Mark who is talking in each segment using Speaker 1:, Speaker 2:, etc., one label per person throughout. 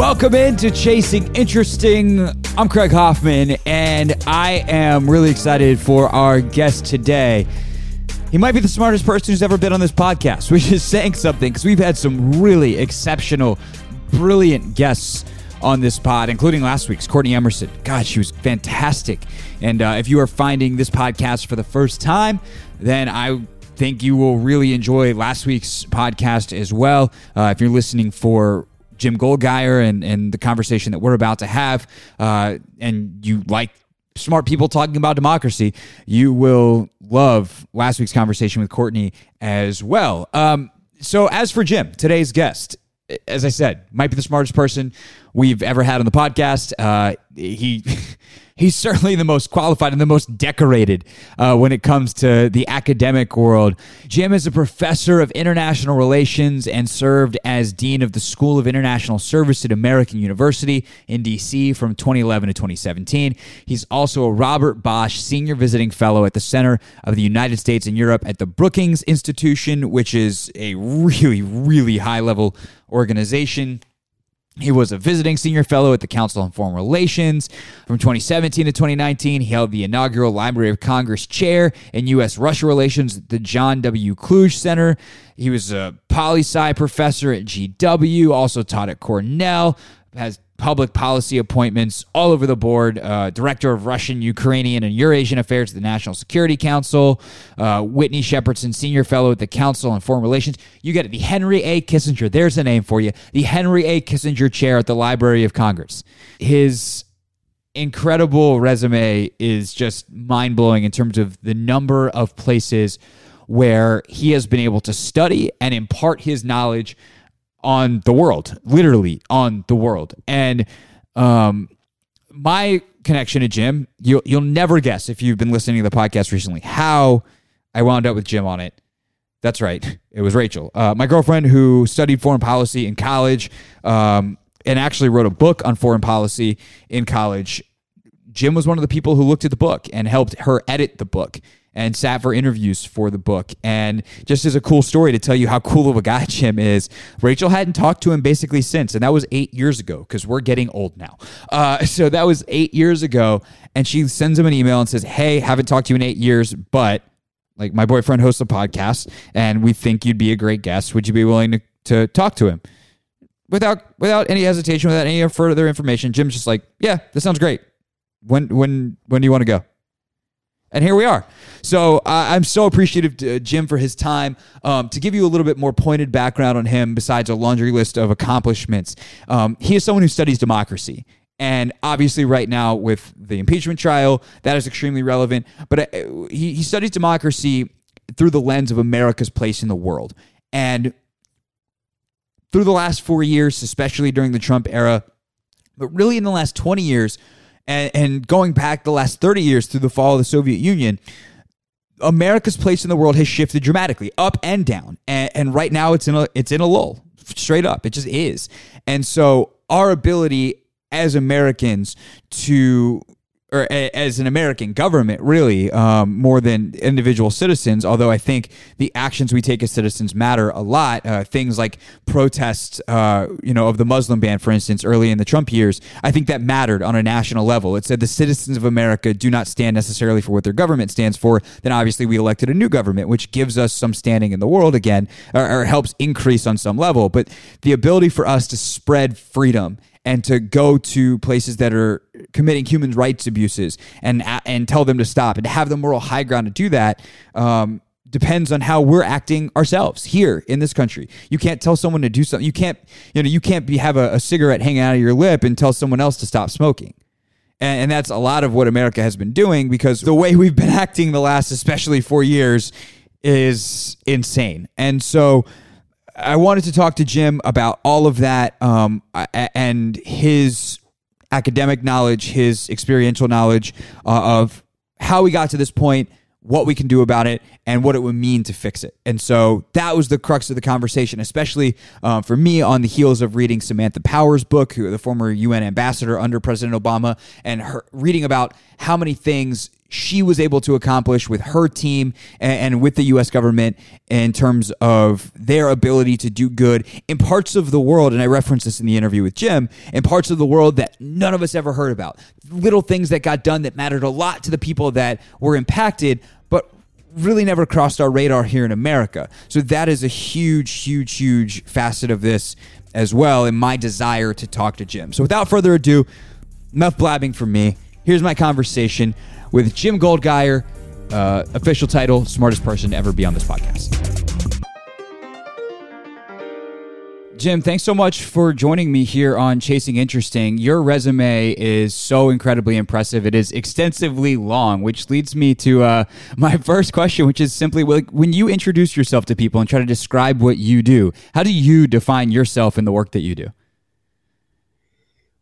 Speaker 1: Welcome into Chasing Interesting. I'm Craig Hoffman, and I am really excited for our guest today. He might be the smartest person who's ever been on this podcast, which is saying something because we've had some really exceptional, brilliant guests on this pod, including last week's Courtney Emerson. God, she was fantastic. And uh, if you are finding this podcast for the first time, then I think you will really enjoy last week's podcast as well. Uh, if you're listening for Jim Goldgeier and, and the conversation that we're about to have, uh, and you like smart people talking about democracy, you will love last week's conversation with Courtney as well. Um, so, as for Jim, today's guest, as I said, might be the smartest person we've ever had on the podcast. Uh, he he's certainly the most qualified and the most decorated uh, when it comes to the academic world. Jim is a professor of international relations and served as dean of the School of International Service at American University in D.C. from 2011 to 2017. He's also a Robert Bosch Senior Visiting Fellow at the Center of the United States and Europe at the Brookings Institution, which is a really, really high level organization. He was a visiting senior fellow at the Council on Foreign Relations. From 2017 to 2019, he held the inaugural Library of Congress chair in U.S. Russia relations at the John W. Kluge Center. He was a poli sci professor at GW, also taught at Cornell, has public policy appointments all over the board. Uh, director of Russian, Ukrainian, and Eurasian Affairs at the National Security Council. Uh, Whitney Shepardson, senior fellow at the Council on Foreign Relations. You get it. The Henry A. Kissinger. There's a name for you. The Henry A. Kissinger Chair at the Library of Congress. His incredible resume is just mind blowing in terms of the number of places where he has been able to study and impart his knowledge on the world, literally on the world. And um, my connection to Jim, you'll you'll never guess if you've been listening to the podcast recently how I wound up with Jim on it. That's right, it was Rachel, uh, my girlfriend who studied foreign policy in college, um, and actually wrote a book on foreign policy in college. Jim was one of the people who looked at the book and helped her edit the book and sat for interviews for the book. And just as a cool story to tell you how cool of a guy Jim is, Rachel hadn't talked to him basically since. And that was eight years ago because we're getting old now. Uh, so that was eight years ago. And she sends him an email and says, Hey, haven't talked to you in eight years, but like my boyfriend hosts a podcast and we think you'd be a great guest. Would you be willing to, to talk to him? Without without any hesitation, without any further information, Jim's just like, Yeah, this sounds great. When when when do you want to go? And here we are. So uh, I'm so appreciative to uh, Jim for his time. Um, to give you a little bit more pointed background on him, besides a laundry list of accomplishments, um, he is someone who studies democracy. And obviously, right now with the impeachment trial, that is extremely relevant. But uh, he, he studies democracy through the lens of America's place in the world. And through the last four years, especially during the Trump era, but really in the last 20 years, and, and going back the last 30 years through the fall of the Soviet Union, America's place in the world has shifted dramatically, up and down. And, and, right now it's in a it's in a lull. Straight up. It just is. And so our ability as Americans to or as an American government, really, um, more than individual citizens. Although I think the actions we take as citizens matter a lot. Uh, things like protests, uh, you know, of the Muslim ban, for instance, early in the Trump years, I think that mattered on a national level. It said the citizens of America do not stand necessarily for what their government stands for. Then obviously we elected a new government, which gives us some standing in the world again, or, or helps increase on some level. But the ability for us to spread freedom and to go to places that are committing human rights abuses and and tell them to stop and have the moral high ground to do that um, depends on how we're acting ourselves here in this country. You can't tell someone to do something. You can't you know you can't be have a, a cigarette hanging out of your lip and tell someone else to stop smoking. And, and that's a lot of what America has been doing because the way we've been acting the last especially four years is insane. And so I wanted to talk to Jim about all of that um, and his academic knowledge, his experiential knowledge uh, of how we got to this point, what we can do about it, and what it would mean to fix it. And so that was the crux of the conversation, especially uh, for me on the heels of reading Samantha Power's book, who the former UN ambassador under President Obama, and her reading about how many things she was able to accomplish with her team and, and, with the US government in terms of their ability to do good in parts of the world. And I referenced this in the interview with Jim in parts of the world that none of us ever heard about. Little things that got done that mattered a lot to the people that were impacted, but really never crossed our radar here in America. So that is a huge, huge, huge facet of this as well, and my desire to talk to Jim. So without further ado, enough blabbing from me. Here's my conversation with Jim Goldgeier, uh, official title, smartest person to ever be on this podcast. Jim, thanks so much for joining me here on Chasing Interesting. Your resume is so incredibly impressive. It is extensively long, which leads me to uh, my first question, which is simply when you introduce yourself to people and try to describe what you do, how do you define yourself in the work that you do?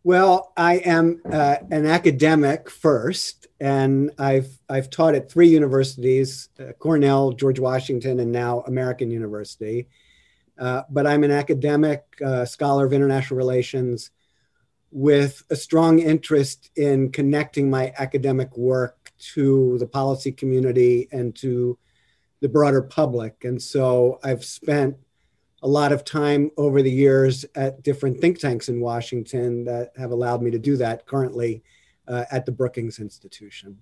Speaker 2: Well, I am uh, an academic first, and I've I've taught at three universities: uh, Cornell, George Washington, and now American University. Uh, but I'm an academic uh, scholar of international relations with a strong interest in connecting my academic work to the policy community and to the broader public. And so I've spent a lot of time over the years at different think tanks in Washington that have allowed me to do that currently uh, at the Brookings Institution.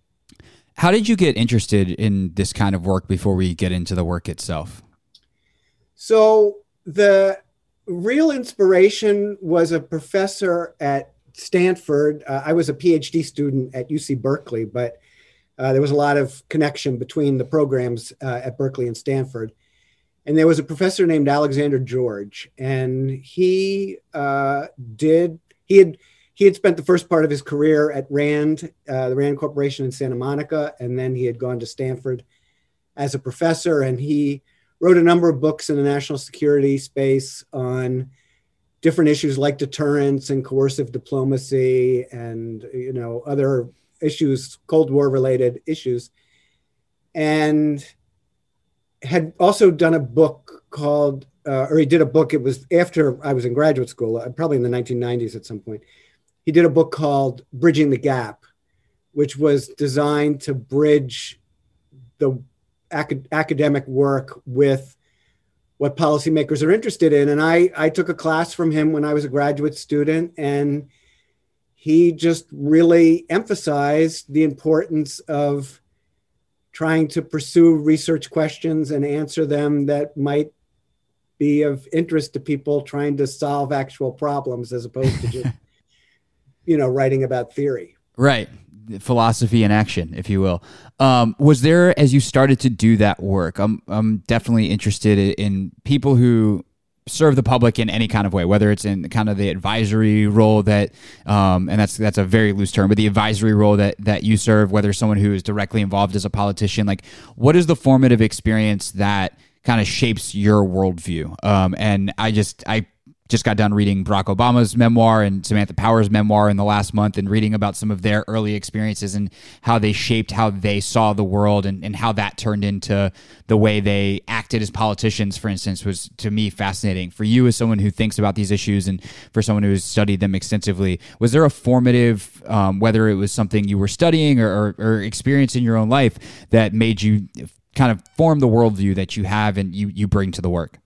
Speaker 1: How did you get interested in this kind of work before we get into the work itself?
Speaker 2: So, the real inspiration was a professor at Stanford. Uh, I was a PhD student at UC Berkeley, but uh, there was a lot of connection between the programs uh, at Berkeley and Stanford. And there was a professor named Alexander George, and he uh, did he had he had spent the first part of his career at Rand, uh, the Rand Corporation in Santa Monica, and then he had gone to Stanford as a professor, and he wrote a number of books in the national security space on different issues like deterrence and coercive diplomacy and you know other issues cold war related issues. And had also done a book called uh, or he did a book it was after i was in graduate school uh, probably in the 1990s at some point he did a book called bridging the gap which was designed to bridge the acad- academic work with what policymakers are interested in. And I, I took a class from him when I was a graduate student, and he just really emphasized the importance of trying to pursue research questions and answer them that might be of interest to people trying to solve actual problems as opposed to just you know writing about theory
Speaker 1: right philosophy in action, if you will. Um, was there, as you started to do that work, I'm, I'm definitely interested in people who serve the public in any kind of way, whether it's in kind of the advisory role that, um, and that's that's a very loose term, but the advisory role that that you serve, whether someone who is directly involved as a politician, like what is the formative experience that kind of shapes your worldview? Um, and I just I just got done reading Barack Obama's memoir and Samantha Power's memoir in the last month and reading about some of their early experiences and how they shaped how they saw the world and, and how that turned into the way they acted as politicians, for instance, was to me fascinating. For you, as someone who thinks about these issues and for someone who's studied them extensively, was there a formative, um, whether it was something you were studying or, or, or in your own life, that made you kind of form the worldview that you have and you, you bring to the work?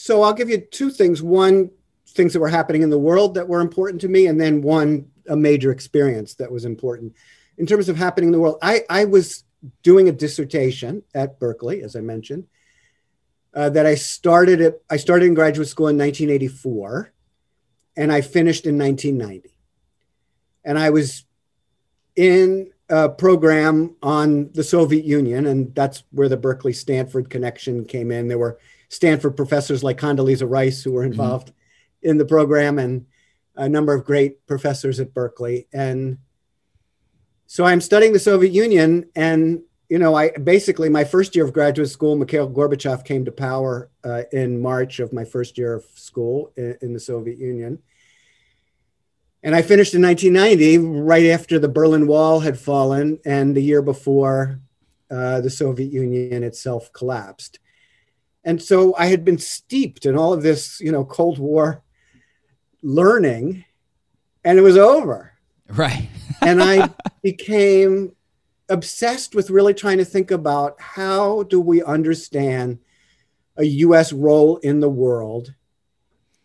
Speaker 2: So I'll give you two things. One, things that were happening in the world that were important to me, and then one, a major experience that was important. In terms of happening in the world, I, I was doing a dissertation at Berkeley, as I mentioned, uh, that I started at, I started in graduate school in 1984, and I finished in 1990. And I was in a program on the Soviet Union, and that's where the Berkeley Stanford connection came in. There were Stanford professors like Condoleezza Rice who were mm-hmm. involved mm-hmm. in the program and a number of great professors at Berkeley. And so I'm studying the Soviet Union and you know, I basically my first year of graduate school, Mikhail Gorbachev came to power uh, in March of my first year of school in, in, the Soviet Union. And I finished in 1990, right after the Berlin Wall had fallen and the year before uh, the Soviet Union itself collapsed. And so I had been steeped in all of this, you know, Cold War learning, and it was over.
Speaker 1: Right.
Speaker 2: and I became obsessed with really trying to think about how do we understand a US role in the world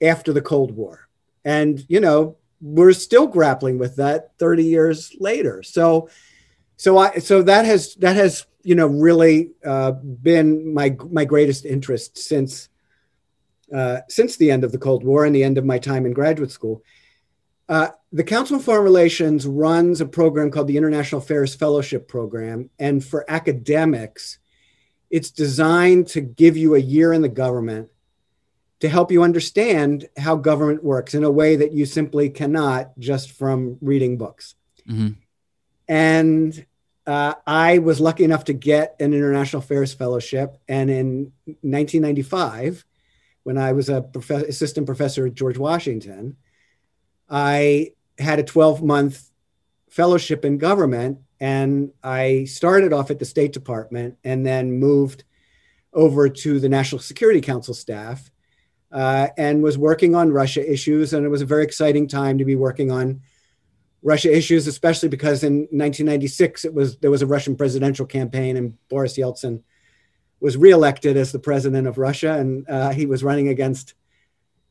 Speaker 2: after the Cold War. And, you know, we're still grappling with that 30 years later. So, so I, so that has, that has, you know, really uh, been my, my greatest interest since, uh, since the end of the Cold War and the end of my time in graduate school. Uh, the Council on Foreign Relations runs a program called the International Affairs Fellowship Program. And for academics, it's designed to give you a year in the government to help you understand how government works in a way that you simply cannot just from reading books. Mm-hmm. And uh, I was lucky enough to get an International Affairs Fellowship. And in 1995, when I was a prof- assistant professor at George Washington, I had a 12 month fellowship in government. And I started off at the State Department and then moved over to the National Security Council staff uh, and was working on Russia issues. And it was a very exciting time to be working on Russia issues, especially because in 1996 it was there was a Russian presidential campaign, and Boris Yeltsin was reelected as the president of Russia, and uh, he was running against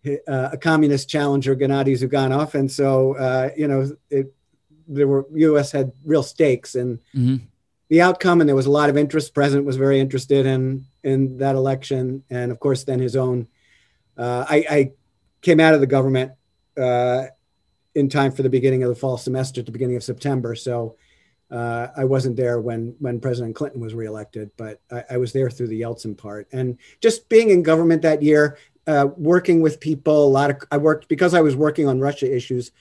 Speaker 2: uh, a communist challenger, Gennady Zyuganov, and so uh, you know it, there were U.S. had real stakes in mm-hmm. the outcome, and there was a lot of interest. The president was very interested in in that election, and of course, then his own uh, I, I, came out of the government uh, in time for the beginning of the fall semester at the beginning of September. So uh, I wasn't there when when President Clinton was reelected, but I, I, was there through the Yeltsin part. And just being in government that year, uh, working with people, a lot of I worked because I was working on Russia issues.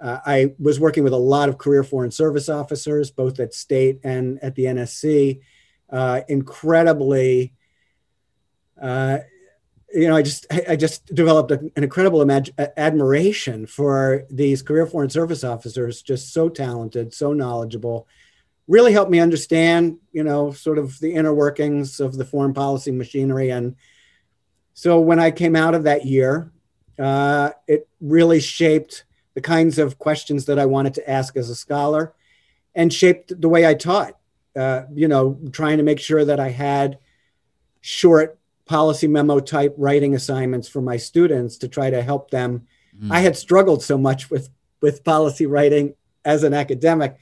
Speaker 2: Uh, I was working with a lot of career foreign service officers, both at state and at the NSC. Uh, incredibly you know, I just I just developed an incredible imag- admiration for these career foreign service officers, just so talented, so knowledgeable. Really helped me understand, you know, sort of the inner workings of the foreign policy machinery. And so when I came out of that year, uh, it really shaped the kinds of questions that I wanted to ask as a scholar, and shaped the way I taught. Uh, you know, trying to make sure that I had short policy memo type writing assignments for my students to try to help them. Mm. I had struggled so much with with policy writing as an academic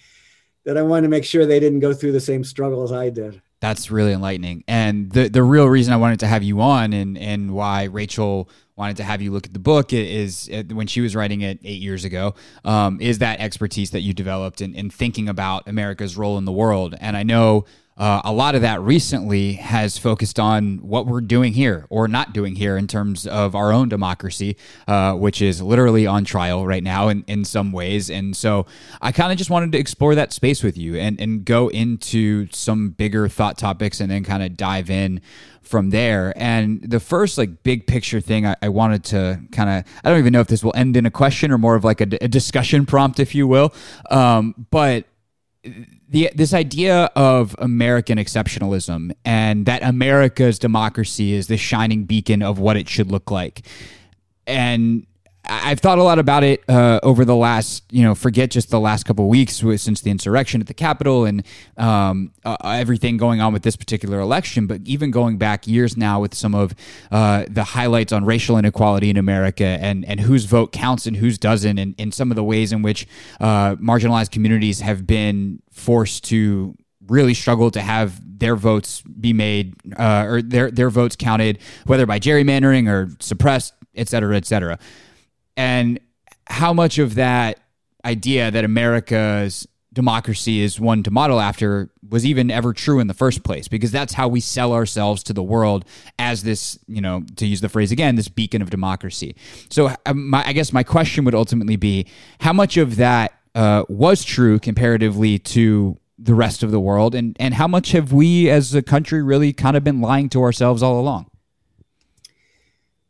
Speaker 2: that I wanted to make sure they didn't go through the same struggle as I did.
Speaker 1: That's really enlightening. And the the real reason I wanted to have you on and and why Rachel wanted to have you look at the book is, is when she was writing it eight years ago um, is that expertise that you developed in, in thinking about America's role in the world. And I know uh, a lot of that recently has focused on what we're doing here or not doing here in terms of our own democracy, uh, which is literally on trial right now in, in some ways. And so I kind of just wanted to explore that space with you and, and go into some bigger thought topics and then kind of dive in from there. And the first like big picture thing I, I wanted to kind of I don't even know if this will end in a question or more of like a, a discussion prompt, if you will. Um, but the this idea of American exceptionalism and that America's democracy is the shining beacon of what it should look like. And I've thought a lot about it uh, over the last, you know, forget just the last couple weeks since the insurrection at the Capitol and um, uh, everything going on with this particular election, but even going back years now with some of uh, the highlights on racial inequality in America and, and whose vote counts and whose doesn't, and, and some of the ways in which uh, marginalized communities have been forced to really struggle to have their votes be made uh, or their their votes counted, whether by gerrymandering or suppressed, et cetera, et cetera and how much of that idea that America's democracy is one to model after was even ever true in the first place? Because that's how we sell ourselves to the world as this you know to use the phrase again this beacon of democracy. So um, i guess my question would ultimately be how much of that uh, was true comparatively to the rest of the world? And and how much have we as a country really kind of been lying to ourselves all along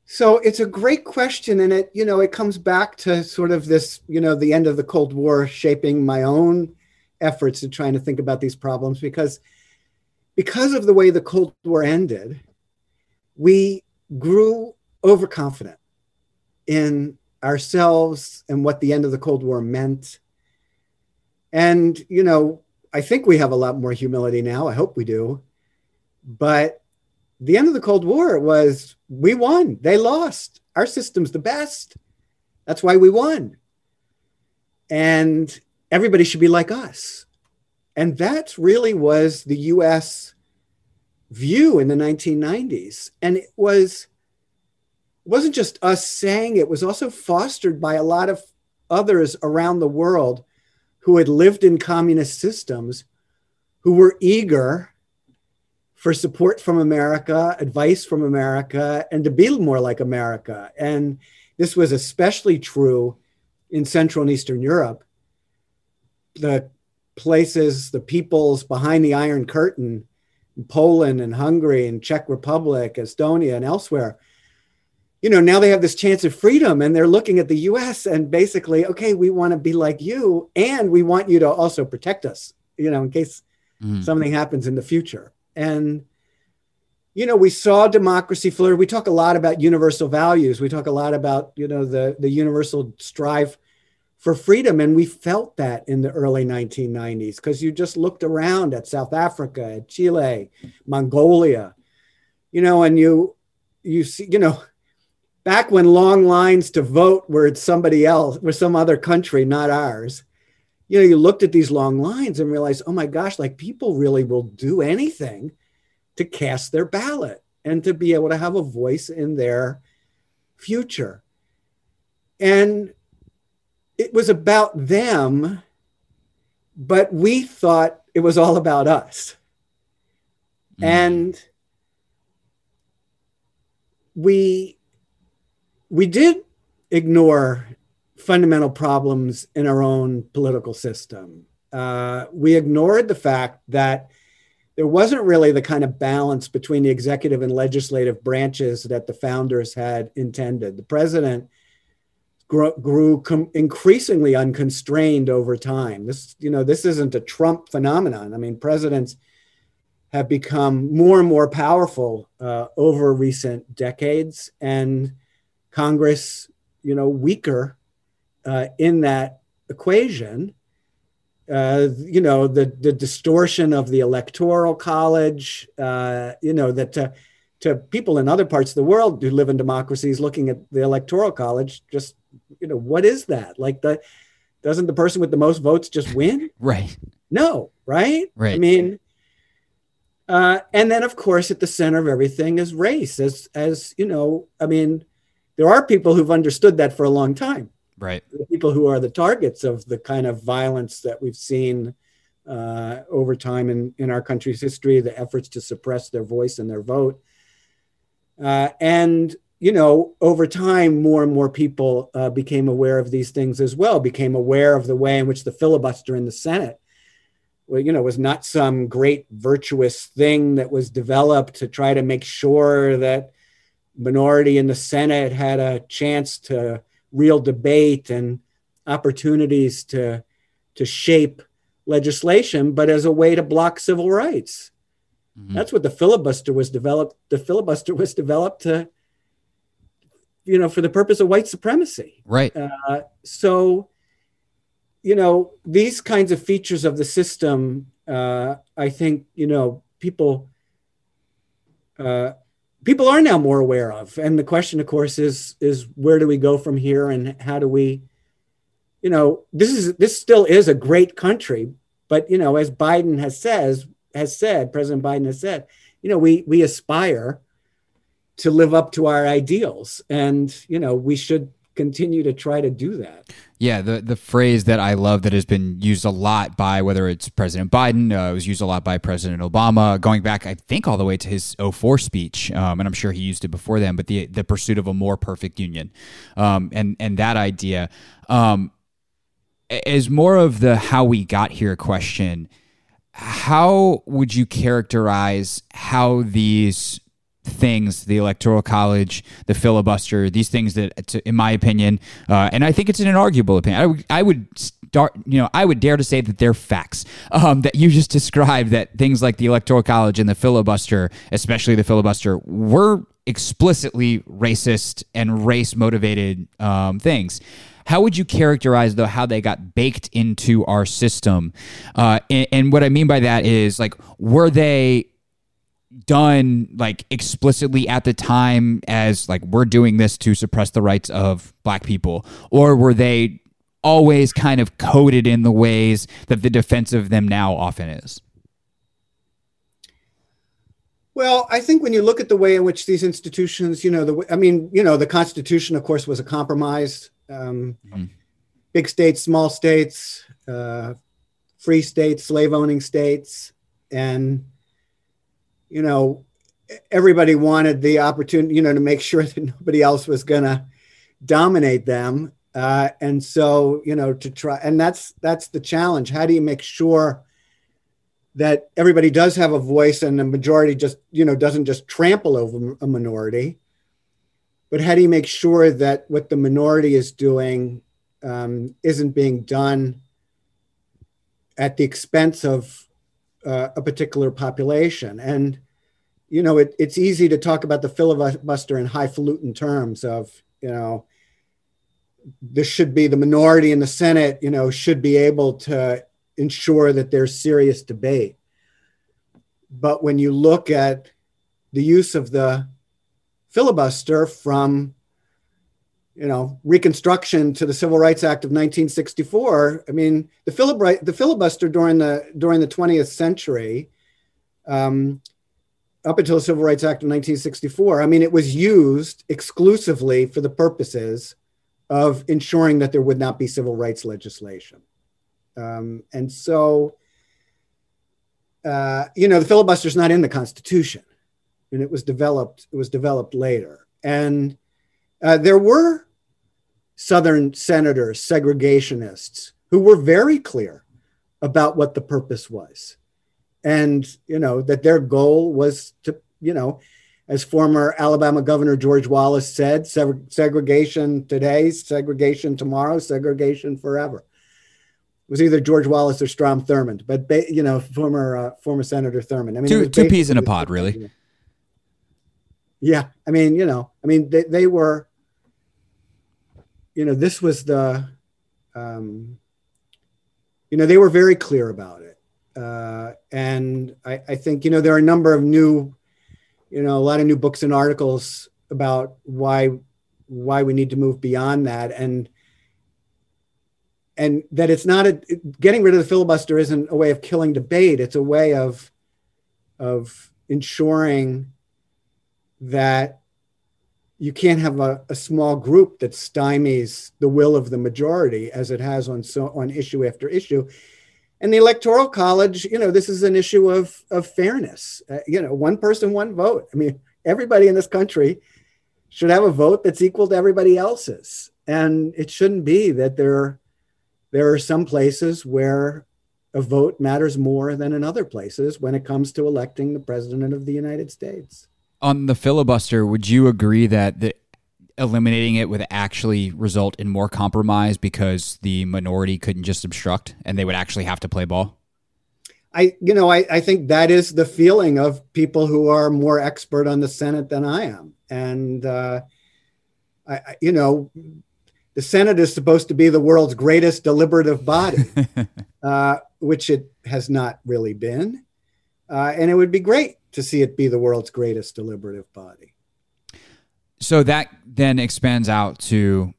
Speaker 2: so it's a great question, and it you know it comes back to sort of this you know the end of the Cold War shaping my own efforts in trying to think about these problems because because of the way the Cold War ended, we grew overconfident in ourselves and what the end of the Cold War meant. And you know, I think we have a lot more humility now. I hope we do. But the end of the Cold War was we won, they lost. Our system's the best. That's why we won. And everybody should be like us. And that really was the US view in the 1990s. And it was it wasn't just us saying it was also fostered by a lot of others around the world who had lived in communist systems who were eager for support from America, advice from America, and to be more like America. And this was especially true in Central and Eastern Europe. The places, the peoples behind the Iron Curtain, Poland and Hungary and Czech Republic, Estonia, and elsewhere, you know, now they have this chance of freedom and they're looking at the US and basically, okay, we want to be like you and we want you to also protect us, you know, in case mm. something happens in the future. And, you know, we saw democracy flourish. We talk a lot about universal values. We talk a lot about, you know, the, the universal strive for freedom. And we felt that in the early 1990s because you just looked around at South Africa, at Chile, Mongolia, you know, and you, you see, you know, back when long lines to vote were at somebody else, were some other country, not ours. You know, you looked at these long lines and realized, oh my gosh, like people really will do anything to cast their ballot and to be able to have a voice in their future. And it was about them, but we thought it was all about us. Mm. And we we did ignore fundamental problems in our own political system. Uh, we ignored the fact that there wasn't really the kind of balance between the executive and legislative branches that the founders had intended. The president grew, grew com- increasingly unconstrained over time. This, you know, this isn't a Trump phenomenon. I mean, presidents have become more and more powerful uh, over recent decades, and Congress, you know, weaker uh, in that equation. Uh, you know, the the distortion of the electoral college. Uh, you know that to, to people in other parts of the world who live in democracies, looking at the electoral college, just you know, what is that? Like the doesn't the person with the most votes just win?
Speaker 1: Right.
Speaker 2: No. Right.
Speaker 1: Right.
Speaker 2: I mean. Uh, and then, of course, at the center of everything is race. As as you know, I mean, there are people who've understood that for a long time.
Speaker 1: Right.
Speaker 2: The people who are the targets of the kind of violence that we've seen uh, over time in, in our country's history, the efforts to suppress their voice and their vote. Uh, and, you know, over time, more and more people uh, became aware of these things as well, became aware of the way in which the filibuster in the Senate well, you know, was not some great virtuous thing that was developed to try to make sure that minority in the Senate had a chance to real debate and opportunities to to shape legislation, but as a way to block civil rights. Mm-hmm. That's what the filibuster was developed. The filibuster was developed to, you know, for the purpose of white supremacy.
Speaker 1: Right.
Speaker 2: Uh, so, you know, these kinds of features of the system, uh, I think, you know, people uh, people are now more aware of. And the question, of course, is is where do we go from here, and how do we, you know, this is this still is a great country, but you know, as Biden has says has said, President Biden has said, you know, we we aspire to live up to our ideals, and you know, we should continue to try to do that.
Speaker 1: Yeah, the the phrase that I love that has been used a lot by whether it's President Biden, uh, it was used a lot by President Obama, going back I think all the way to his 04 speech, um, and I'm sure he used it before then. But the the pursuit of a more perfect union, um, and and that idea um, is more of the how we got here question. How would you characterize how these things the electoral college the filibuster these things that in my opinion uh, and i think it's an inarguable opinion I, w- I would start you know i would dare to say that they're facts um, that you just described that things like the electoral college and the filibuster especially the filibuster were explicitly racist and race motivated um, things how would you characterize though how they got baked into our system? Uh, and, and what I mean by that is like, were they done like explicitly at the time as like we're doing this to suppress the rights of black people? Or were they always kind of coded in the ways that the defense of them now often is?
Speaker 2: Well i think when you look at the way in which these institutions you know the i mean you know the constitution of course was a compromise. Um, mm-hmm. big states small states uh, free states slave owning states. And you know, everybody wanted the opportunity, you know, to make sure that nobody else was going to dominate them. Uh, and so, you know, to try, and that's that's the challenge. How do you make sure that everybody does have a voice and the majority just, you know, doesn't just trample over a minority? But how do you make sure that what the minority is doing um, isn't being done at the expense of uh, a particular population. And, you know, it, it's easy to talk about the filibuster in highfalutin terms of, you know, this should be the minority in the Senate, you know, should be able to ensure that there's serious debate. But when you look at the use of the filibuster from you know reconstruction to the civil rights act of 1964 i mean the, filib- the filibuster during the during the 20th century um, up until the civil rights act of 1964 i mean it was used exclusively for the purposes of ensuring that there would not be civil rights legislation. Um, and so uh, you know the filibuster is not in the constitution and it was developed it was developed later. And uh, there were Southern senators, segregationists, who were very clear about what the purpose was. And, you know, that their goal was to, you know, as former Alabama Governor George Wallace said, seg- segregation today, segregation tomorrow, segregation forever. It was either George Wallace or Strom Thurmond, but ba- you know, former uh, former Senator Thurmond. I
Speaker 1: mean, two two peas in a pod, really.
Speaker 2: Yeah, I mean, you know, I mean, they, they were you know, this was the, um, you know, they were very clear about it. Uh, and I, I think, you know, there are a number of new, you know, a lot of new books and articles about why why we need to move beyond that and and that it's not a getting rid of the filibuster isn't a way of killing debate it's a way of of ensuring that you can't have a, a, small group that stymies the will of the majority as it has on so on issue after issue. And the electoral college you know this is an issue of of fairness. Uh, you know one person one vote. I mean everybody in this country should have a vote that's equal to everybody else's. And it shouldn't be that there there are some places where a vote matters more than in other places when it comes to electing the president of the united states
Speaker 1: on the filibuster, would you agree that the eliminating it would actually result in more compromise because the minority couldn't just obstruct and they would actually have to play ball?
Speaker 2: I, you know, I, I think that is the feeling of people who are more expert on the Senate than I am. And, uh, I, you know, the Senate is supposed to be the world's greatest deliberative body, uh, which it has not really been. Uh, and it would be great to see it be the world's greatest deliberative body.
Speaker 1: So that then expands out to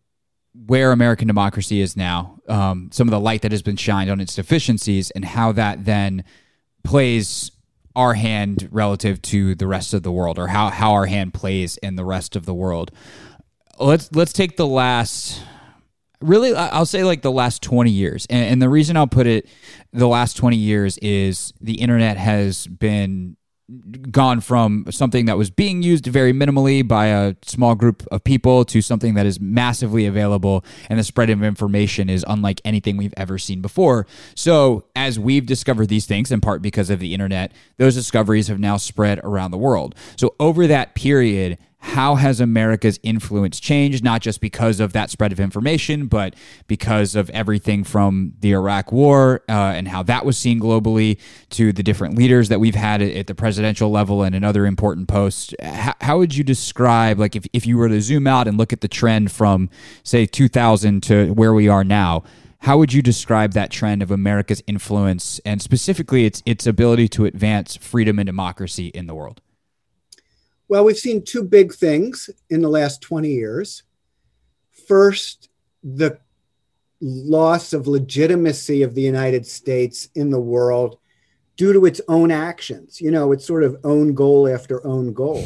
Speaker 1: where American democracy is now, um, some of the light that has been shined on its deficiencies, and how that then plays our hand relative to the rest of the world, or how how our hand plays in the rest of the world. Let's let's take the last really i'll say like the last 20 years and, and, the reason i'll put it the last 20 years is the internet has been gone from something that was being used very minimally by a small group of people to something that is massively available and the spread of information is unlike anything we've ever seen before. So, as we've discovered these things in part because of the internet, those discoveries have now spread around the world. So, over that period, how has America's influence changed, not just because of that spread of information, but because of everything from the Iraq War uh, and how that was seen globally to the different leaders that we've had at the presidential level and in other important posts? How, how would you describe, like, if, if you were to zoom out and look at the trend from, say, 2000 to where we are now? How would you describe that trend of America's influence and specifically its its ability to advance freedom and democracy in the world?
Speaker 2: Well, we've seen two big things in the last 20 years. First, the loss of legitimacy of the United States in the world due to its own actions. You know, it's sort of own goal after own goal.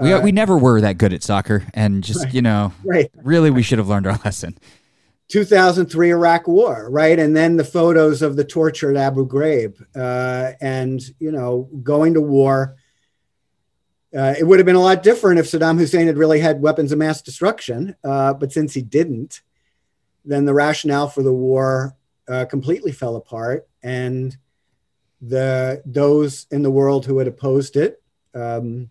Speaker 1: We, uh, we never were that good at soccer. And just, right, you know, right. really, we should have learned our lesson.
Speaker 2: 2003 Iraq War, right? And then the photos of the torture at Abu Ghraib uh, and, you know, going to war uh, it would have been a lot different if Saddam Hussein had really had weapons of mass destruction, uh, but since he didn't, then the rationale for the war uh, completely fell apart, and the those in the world who had opposed it um,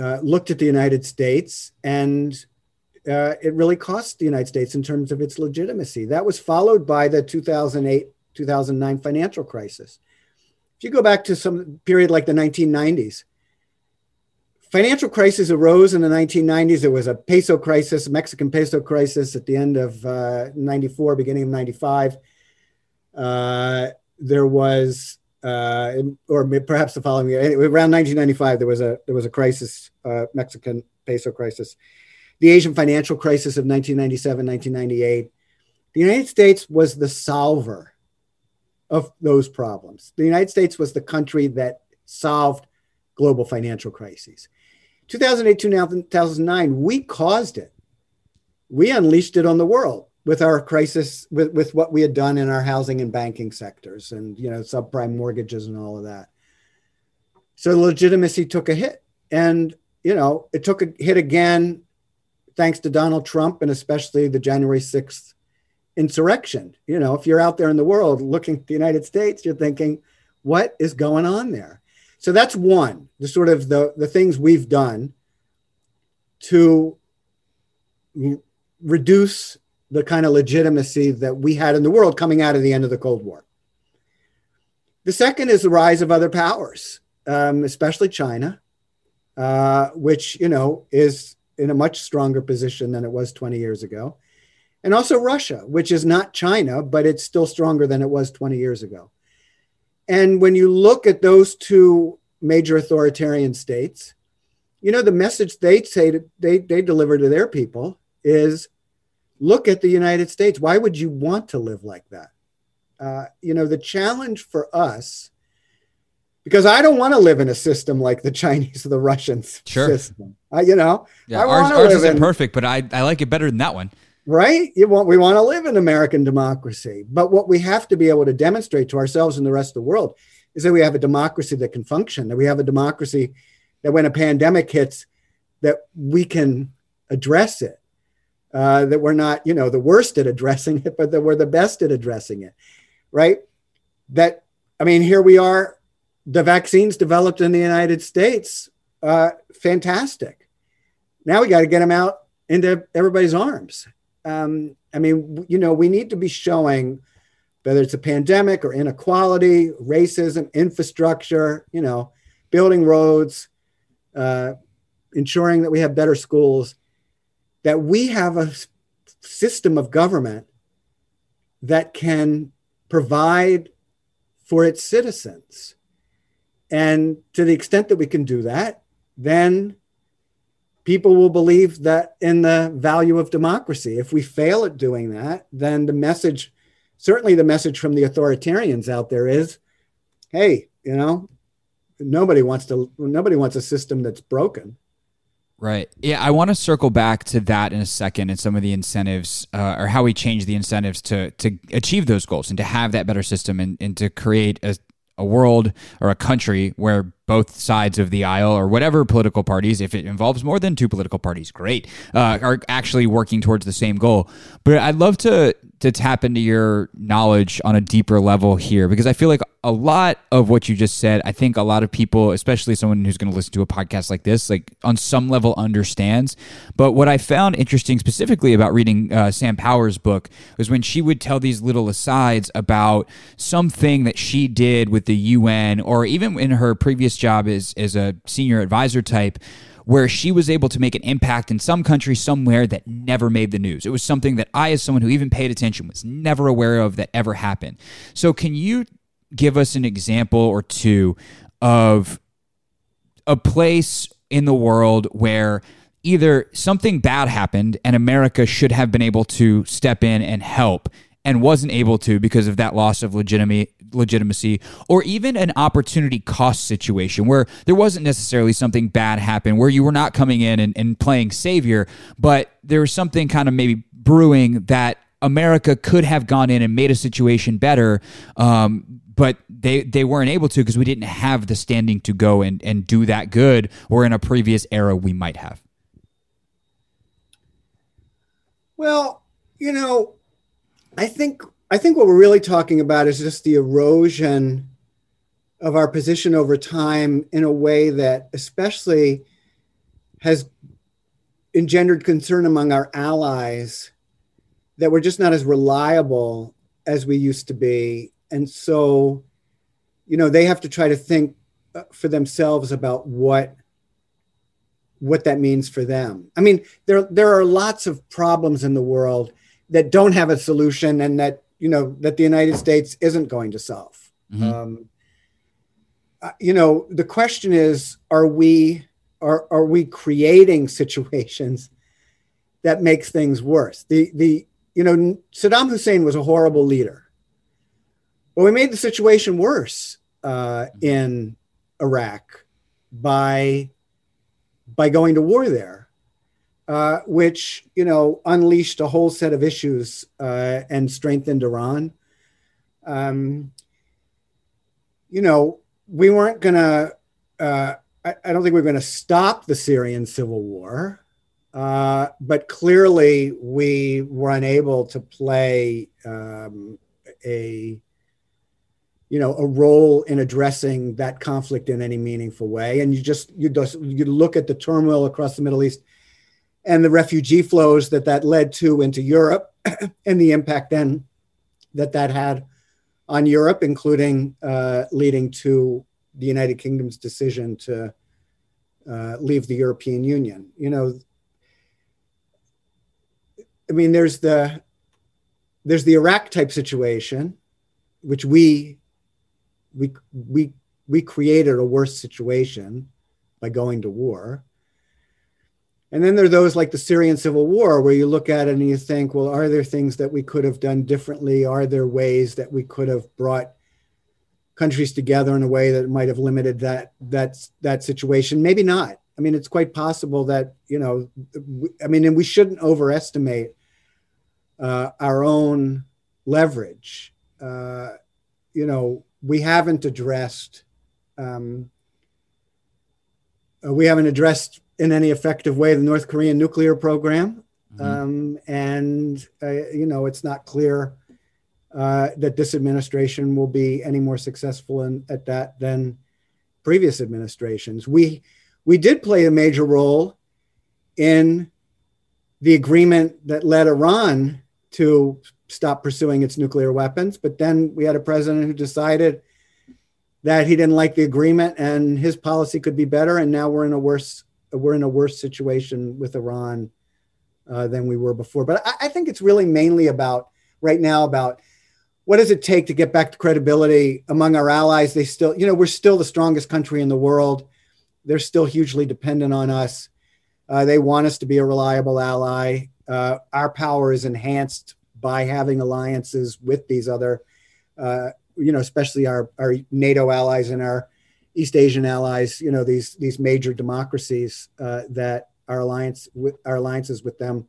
Speaker 2: uh, looked at the United States, and uh, it really cost the United States in terms of its legitimacy. That was followed by the 2008 2009 financial crisis if you go back to some period like the 1990s, financial crisis arose in the 1990s. There was a peso crisis, Mexican peso crisis at the end of uh, 94, beginning of 95. Uh, there was, uh, or perhaps the following year, around 1995, there was a there was a crisis, uh, Mexican peso crisis, the Asian financial crisis of 1997, 1998. The United States was the solver of those problems. The United States was the country that solved global financial crises. 2008, to 2009, we caused it. We unleashed it on the world with our crisis, with, with what we had done in our housing and banking sectors and, you know, subprime mortgages and all of that. So legitimacy took a hit. And, you know, it took a hit again thanks to Donald Trump and especially the January 6th insurrection. You know, if you're out there in the world looking at the United States, you're thinking, what is going on there? So that's one, the sort of the, the things we've done to reduce the kind of legitimacy that we had in the world coming out of the end of the Cold War. The second is the rise of other powers, um, especially China, uh, which you know is in a much stronger position than it was 20 years ago and also Russia, which is not China, but it's still stronger than it was 20 years ago. And when you look at those two major authoritarian states, you know, the message they say to, they, they deliver to their people is look at the United States. Why would you want to live like that? Uh, you know, the challenge for us, because I don't want to live in a system like the Chinese or the Russians
Speaker 1: sure.
Speaker 2: system. I, you know,
Speaker 1: yeah, I ours, ours isn't in, perfect, but I, I like it better than that one
Speaker 2: right? Want, we want to live in American democracy. But what we have to be able to demonstrate to ourselves and the rest of the world is that we have a democracy that can function, that we have a democracy that when a pandemic hits, that we can address it. Uh, that we're not, you know, the worst at addressing it, but that we're the best at addressing it, right? That, I mean, here we are, the vaccines developed in the United States, uh, fantastic. Now we got to get them out into everybody's arms um, I mean, you know, we need to be showing whether it's a pandemic or inequality, racism, infrastructure, you know, building roads, uh, ensuring that we have better schools, that we have a system of government that can provide for its citizens. And to the extent that we can do that, then people will believe that in the value of democracy. If we fail at doing that, then the message, certainly the message from the authoritarians out there is, hey, you know, nobody wants to nobody wants a system that's broken.
Speaker 1: Right. Yeah, I want to circle back to that in a second and some of the incentives uh, or how we change the incentives to to achieve those goals and to have that better system and, and to create a, a world or a country where both sides of the aisle or whatever political parties, if it involves more than two political parties, great, uh, are actually working towards the same goal. But I'd love to to tap into your knowledge on a deeper level here because I feel like a lot of what you just said, I think a lot of people, especially someone who's going to listen to a podcast like this, like on some level understands. But what I found interesting specifically about reading uh, Sam Powers' book was when she would tell these little asides about something that she did with the UN or even in her previous job as, as a senior advisor type where she was able to make an impact in some country somewhere that never made the news. It was something that I, as someone who even paid attention, was never aware of that ever happened. So, can you give us an example or two of a place in the world where either something bad happened and America should have been able to step in and help and wasn't able to because of that loss of legitimacy legitimacy or even an opportunity cost situation where there wasn't necessarily something bad happen where you were not coming in and, and playing savior but there was something kind of maybe brewing that america could have gone in and made a situation better um, but they they weren't able to because we didn't have the standing to go and, and do that good or in a previous era we might have.
Speaker 2: Well you know I think I think what we're really talking about is just the erosion of our position over time in a way that especially has engendered concern among our allies that we're just not as reliable as we used to be. And so you know they have to try to think uh, for themselves about what what that means for them. I mean there there are lots of problems in the world that don't have a solution and that you know that the United States isn't going to solve. Mm-hmm. Um, uh, you know, the question is: Are we are are we creating situations that makes things worse? The the you know Saddam Hussein was a horrible leader, but we made the situation worse uh, in Iraq by by going to war there uh, which you know unleashed a whole set of issues uh, and strengthened Iran. Um, you know, we weren't gonna. Uh, I, I, don't think we going to stop the Syrian civil war, uh, but clearly we were unable to play um, a you know a role in addressing that conflict in any meaningful way and you just you just you look at the turmoil across the middle east and the refugee flows that that led to into Europe and the impact then that that had on Europe, including uh, leading to the United Kingdom's decision to uh, leave the European Union. You know, I mean, there's the there's the Iraq type situation, which we we we we created a worse situation by going to war. And then there are those like the Syrian civil war, where you look at it and you think, well, are there things that we could have done differently? Are there ways that we could have brought countries together in a way that might have limited that that that situation? Maybe not. I mean, it's quite possible that you know, I mean, and we shouldn't overestimate uh, our own leverage. Uh, you know, we haven't addressed. Um, uh, we haven't addressed in any effective way the North Korean nuclear program. Mm-hmm. Um, and, uh, you know, it's not clear uh, that this administration will be any more successful in, at that than previous administrations. We, we did play a major role in the agreement that led Iran to stop pursuing its nuclear weapons. But then we had a president who decided that he didn't like the agreement and his policy could be better. And now we're in a worse we're in a worse situation with Iran uh, than we were before. But I, I, think it's really mainly about right now about what does it take to get back to credibility among our allies. They still, you know, we're still the strongest country in the world. They're still hugely dependent on us. Uh, they want us to be a reliable ally. Uh, our power is enhanced by having alliances with these other, uh, you know, especially our, our NATO allies and our East Asian allies, you know, these these major democracies uh, that our alliance with our alliances with them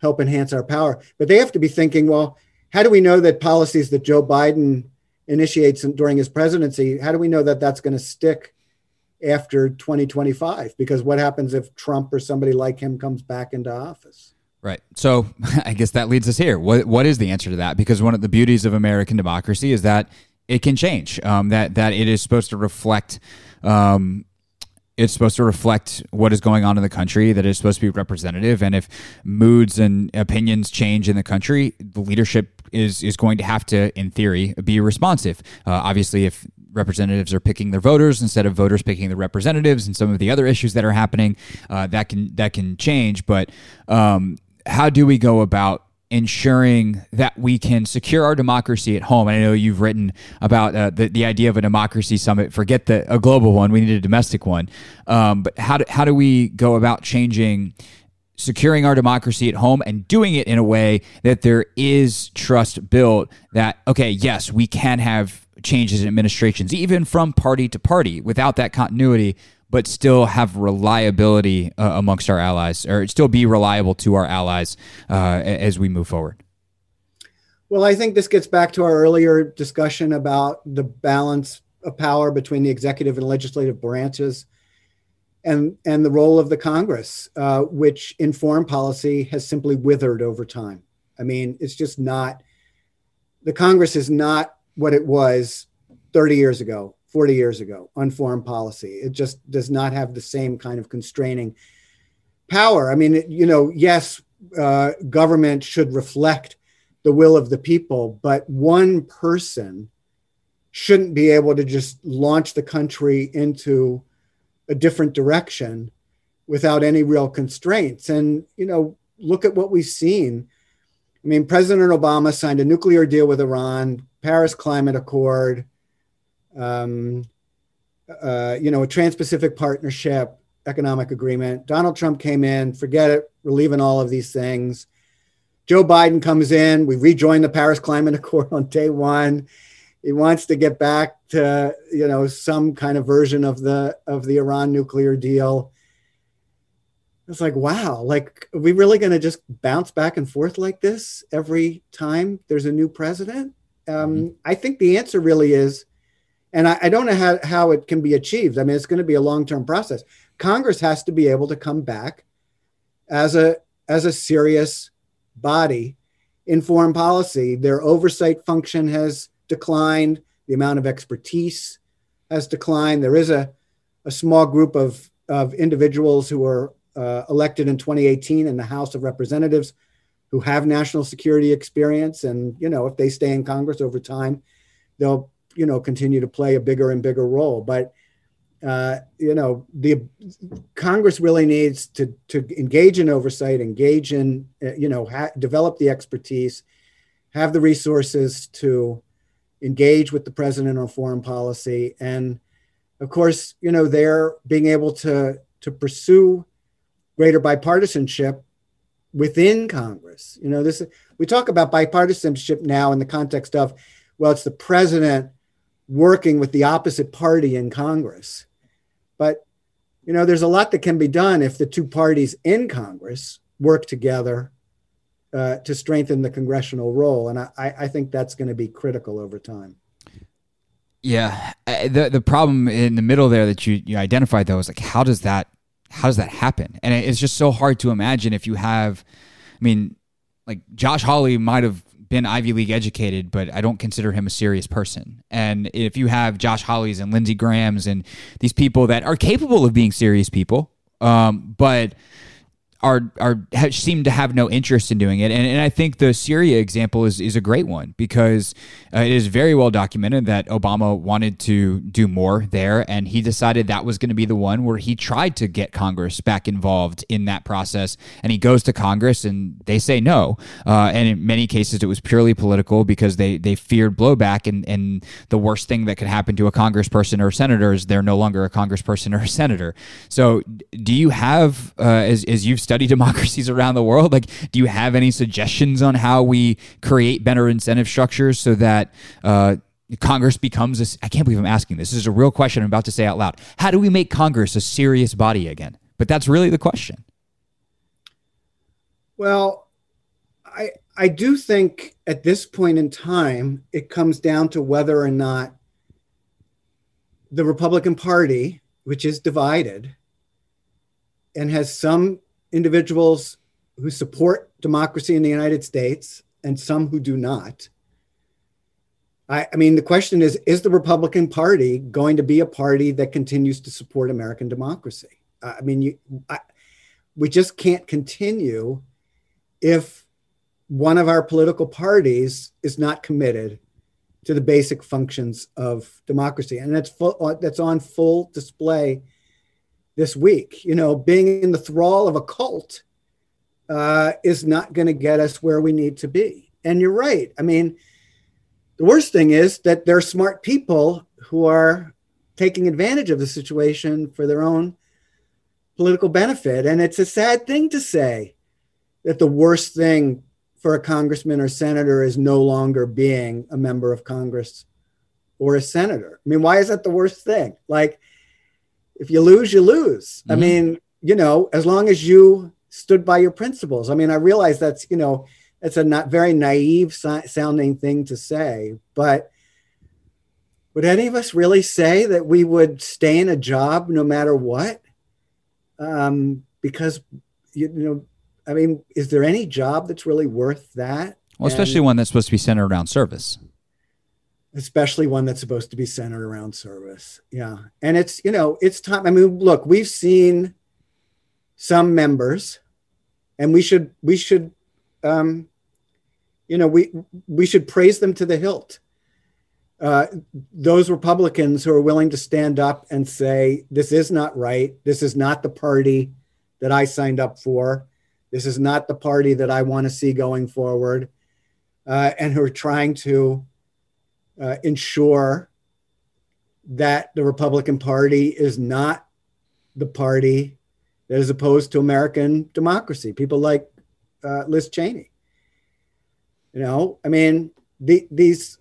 Speaker 2: help enhance our power. But they have to be thinking, well, how do we know that policies that Joe Biden initiates during his presidency, how do we know that that's going to stick after 2025 because what happens if Trump or somebody like him comes back into office?
Speaker 1: Right. So I guess that leads us here. What what is the answer to that? Because one of the beauties of American democracy is that it can change. Um, that that it is supposed to reflect. Um, it's supposed to reflect what is going on in the country. That is supposed to be representative. And if moods and opinions change in the country, the leadership is is going to have to, in theory, be responsive. Uh, obviously, if representatives are picking their voters instead of voters picking the representatives, and some of the other issues that are happening, uh, that can that can change. But um, how do we go about ensuring that we can secure our democracy at home. And I know you've written about uh, the, the idea of a democracy summit. Forget the, a global one. We need a domestic one. Um, but how do, how do we go about changing, securing our democracy at home and doing it in a way that there is trust built that, okay, yes, we can have changes in administrations, even from party to party without that continuity but still have reliability uh, amongst our allies, or still be reliable to our allies uh, as we move forward?
Speaker 2: Well, I think this gets back to our earlier discussion about the balance of power between the executive and legislative branches and, and the role of the Congress, uh, which in foreign policy has simply withered over time. I mean, it's just not, the Congress is not what it was 30 years ago 40 years ago on foreign policy. It just does not have the same kind of constraining power. I mean, you know, yes, uh, government should reflect the will of the people, but one person shouldn't be able to just launch the country into a different direction without any real constraints. And, you know, look at what we've seen. I mean, President Obama signed a nuclear deal with Iran, Paris Climate Accord, um, uh, you know, a Trans-Pacific Partnership economic agreement. Donald Trump came in, forget it, we're leaving all of these things. Joe Biden comes in, we rejoin the Paris Climate Accord on day one. He wants to get back to, you know, some kind of version of the of the Iran nuclear deal. It's like, wow, like, are we really going to just bounce back and forth like this every time there's a new president? Um, mm-hmm. I think the answer really is and I, I don't know how, how it can be achieved. I mean, it's going to be a long term process. Congress has to be able to come back as a as a serious body in foreign policy. Their oversight function has declined. The amount of expertise has declined. There is a, a small group of, of individuals who were uh, elected in 2018 in the House of Representatives who have national security experience. And, you know, if they stay in Congress over time, they'll you know continue to play a bigger and bigger role. But uh, you know the congress really needs to to engage in oversight engage in uh, you know ha- develop the expertise have the resources to engage with the president on foreign policy. And of course you know they're being able to to pursue greater bipartisanship within congress. You know this we talk about bipartisanship now in the context of well it's the president working with the opposite party in Congress. But, you know, there's a lot that can be done if the two parties in Congress work together uh, to strengthen the congressional role. And I, I think that's going to be critical over time.
Speaker 1: Yeah. The, the problem in the middle there that you, you identified, though, is like, how does that, how does that happen? And it's just so hard to imagine if you have, I mean, like Josh Hawley might have been Ivy League educated, but I don't consider him a serious person. And if you have Josh Hawleys and Lindsey Grahams and these people that are capable of being serious people, um, but are are seem to have no interest in doing it. And, and I think the Syria example is is a great one because uh, it is very well documented that Obama wanted to do more there, and he decided that was going to be the one where he tried to get Congress back involved in that process. And he goes to Congress, and they say no. Uh, and in many cases, it was purely political because they they feared blowback. And and the worst thing that could happen to a Congressperson or a senator is they're no longer a Congressperson or a senator. So, do you have uh, as as you've study democracies around the world. Like, do you have any suggestions on how we create better incentive structures so that uh, Congress becomes a? I can't believe I'm asking this. This is a real question I'm about to say out loud. How do we make Congress a serious body again? But that's really the question.
Speaker 2: Well, I I do think at this point in time it comes down to whether or not the Republican Party which is divided and has some individuals who support democracy in the United States and some who do not. I, I, mean, the question is Is the Republican Party going to be a party that continues to support American democracy? I mean, you, I, we just can't continue if one of our political parties is not committed to the basic functions of democracy, and that's full, that's on full display this week. You know, being in the thrall of a cult uh, is not going to get us where we need to be. And you're right. I mean, the worst thing is that there are smart people who are taking advantage of the situation for their own political benefit. And it's a sad thing to say that the worst thing for a congressman or senator is no longer being a member of Congress or a senator. I mean, why is that the worst thing? Like, if you lose, you lose. Mm-hmm. I mean, you know, as long as you stood by your principles. I mean, I realize that's, you know, it's a not very naive sounding thing to say, but would any of us really say that we would stay in a job no matter what? Um, because, you know, I mean, is there any job that's really worth that?
Speaker 1: Well, especially and, one that's supposed to be centered around service.
Speaker 2: Especially one that's supposed to be centered around service. Yeah. And it's, you know, it's time. I mean, look, we've seen some members and we should, we should, um, you know, we, we should praise them to the hilt. Uh, those Republicans who are willing to stand up and say, this is not right. This is not the party that I signed up for this is not the party that I want to see going forward, uh, and who are trying to uh, ensure that the Republican Party is not the party that is opposed to American democracy. People like uh, Liz Cheney. You know, I mean, the, these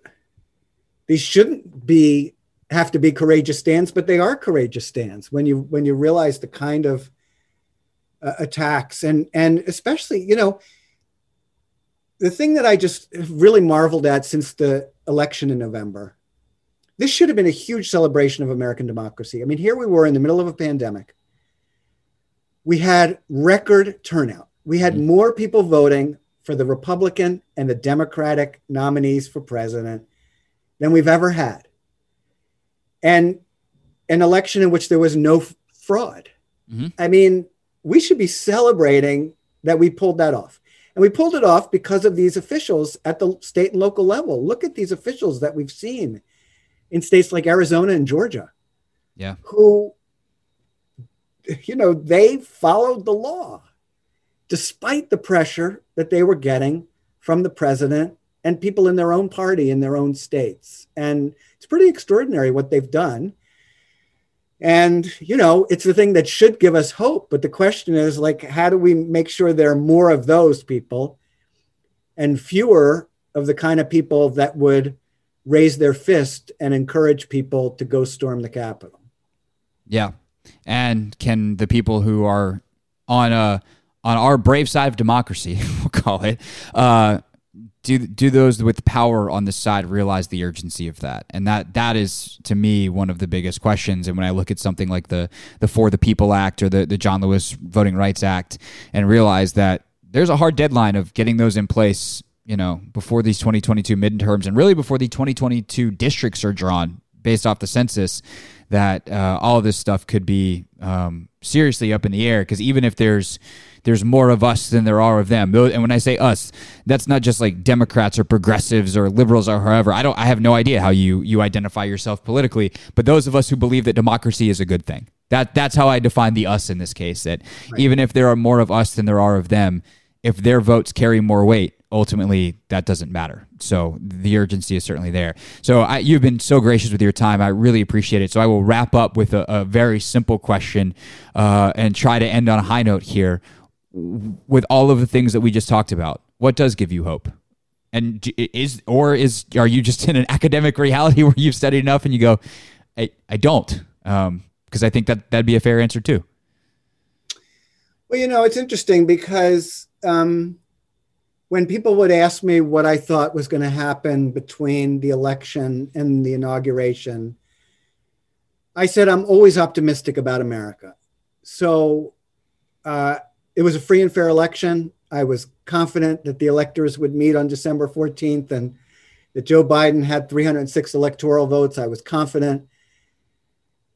Speaker 2: these shouldn't be have to be courageous stands, but they are courageous stands when you when you realize the kind of uh, attacks and and especially you know the thing that I just really marveled at since the election in November. This should have been a huge celebration of American democracy. I mean, here we were in the middle of a pandemic. We had record turnout. We had mm-hmm. more people voting for the Republican and the Democratic nominees for president than we've ever had. And an election in which there was no fraud. Mm-hmm. I mean, we should be celebrating that we pulled that off. And we pulled it off because of these officials at the state and local level. Look at these officials that we've seen in states like Arizona and Georgia.
Speaker 1: Yeah.
Speaker 2: Who, you know, they followed the law despite the pressure that they were getting from the president and people in their own party in their own states. And it's pretty extraordinary what they've done and you know it's the thing that should give us hope but the question is like how do we make sure there are more of those people and fewer of the kind of people that would raise their fist and encourage people to go storm the capitol?
Speaker 1: Yeah. And can the people who are on a on our brave side of democracy we'll call it uh do do those with power on the side realize the urgency of that? And that that is to me one of the biggest questions. And when i look at something like the the for the people act or the, the john lewis voting rights act and realize that there's a hard deadline of getting those in place you know before these 2022 midterms and really before the 2022 districts are drawn based off the census that uh, all of this stuff could be um, seriously up in the air. Because even if there's there's more of us than there are of them. And when I say us, that's not just like Democrats or progressives or liberals or however. I don't. I have no idea how you you identify yourself politically. But those of us who believe that democracy is a good thing. That that's how I define the us in this case. That right. even if there are more of us than there are of them, if their votes carry more weight, ultimately that doesn't matter. So the urgency is certainly there. So I, you've been so gracious with your time. I really appreciate it. So I will wrap up with a, a very simple question uh, and try to end on a high note here with all of the things that we just talked about, what does give you hope? And is or is are you just in an academic reality where you've studied enough and you go, I, I don't, because um, I think that that'd be a fair answer too.
Speaker 2: Well, you know, it's interesting because um, when people would ask me what I thought was going to happen between the election and the inauguration, I said I'm always optimistic about America. So uh, it was a free and fair election. I was confident that the electors would meet on December 14th and that Joe Biden had 306 electoral votes. I was confident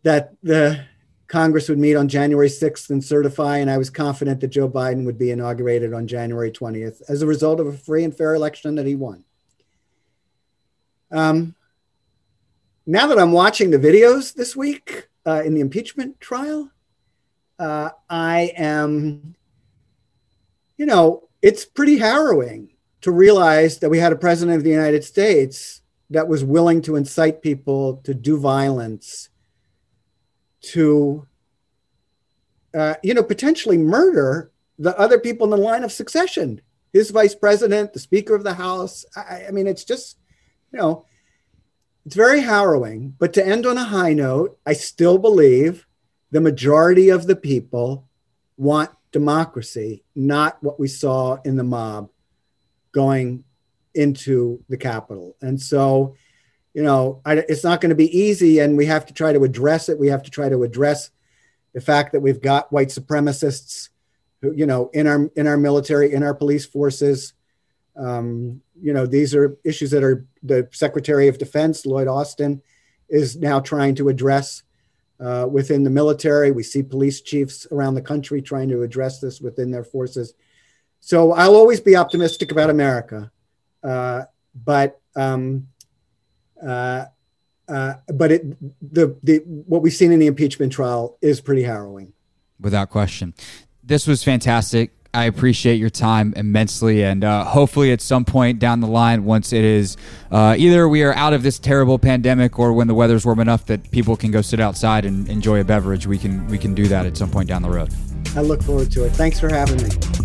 Speaker 2: that the Congress would meet on January 6th and certify, and I was confident that Joe Biden would be inaugurated on January 20th as a result of a free and fair election that he won. Um, now that I'm watching the videos this week uh, in the impeachment trial, uh, I am, you know, it's pretty harrowing to realize that we had a president of the United States that was willing to incite people to do violence, to, uh, you know, potentially murder the other people in the line of succession. His vice president, the Speaker of the House. I, I mean, it's just, you know, it's very harrowing. But to end on a high note, I still believe the majority of the people want democracy, not what we saw in the mob going into the Capitol. And so, you know, I, it's not going to be easy, and we have to try to address it. We have to try to address the fact that we've got white supremacists, who, you know, in our in our military, in our police forces. Um, you know, these are issues that are the Secretary of Defense, Lloyd Austin, is now trying to address uh, within the military. We see police chiefs around the country trying to address this within their forces. So I'll always be optimistic about America, uh, but um, uh, uh, but it, the the what we've seen in the impeachment trial is pretty harrowing,
Speaker 1: without question. This was fantastic. I appreciate your time immensely, and uh, hopefully, at some point down the line, once it is uh, either we are out of this terrible pandemic, or when the weather's warm enough that people can go sit outside and enjoy a beverage, we can we can do that at some point down the road.
Speaker 2: I look forward to it. Thanks for having me.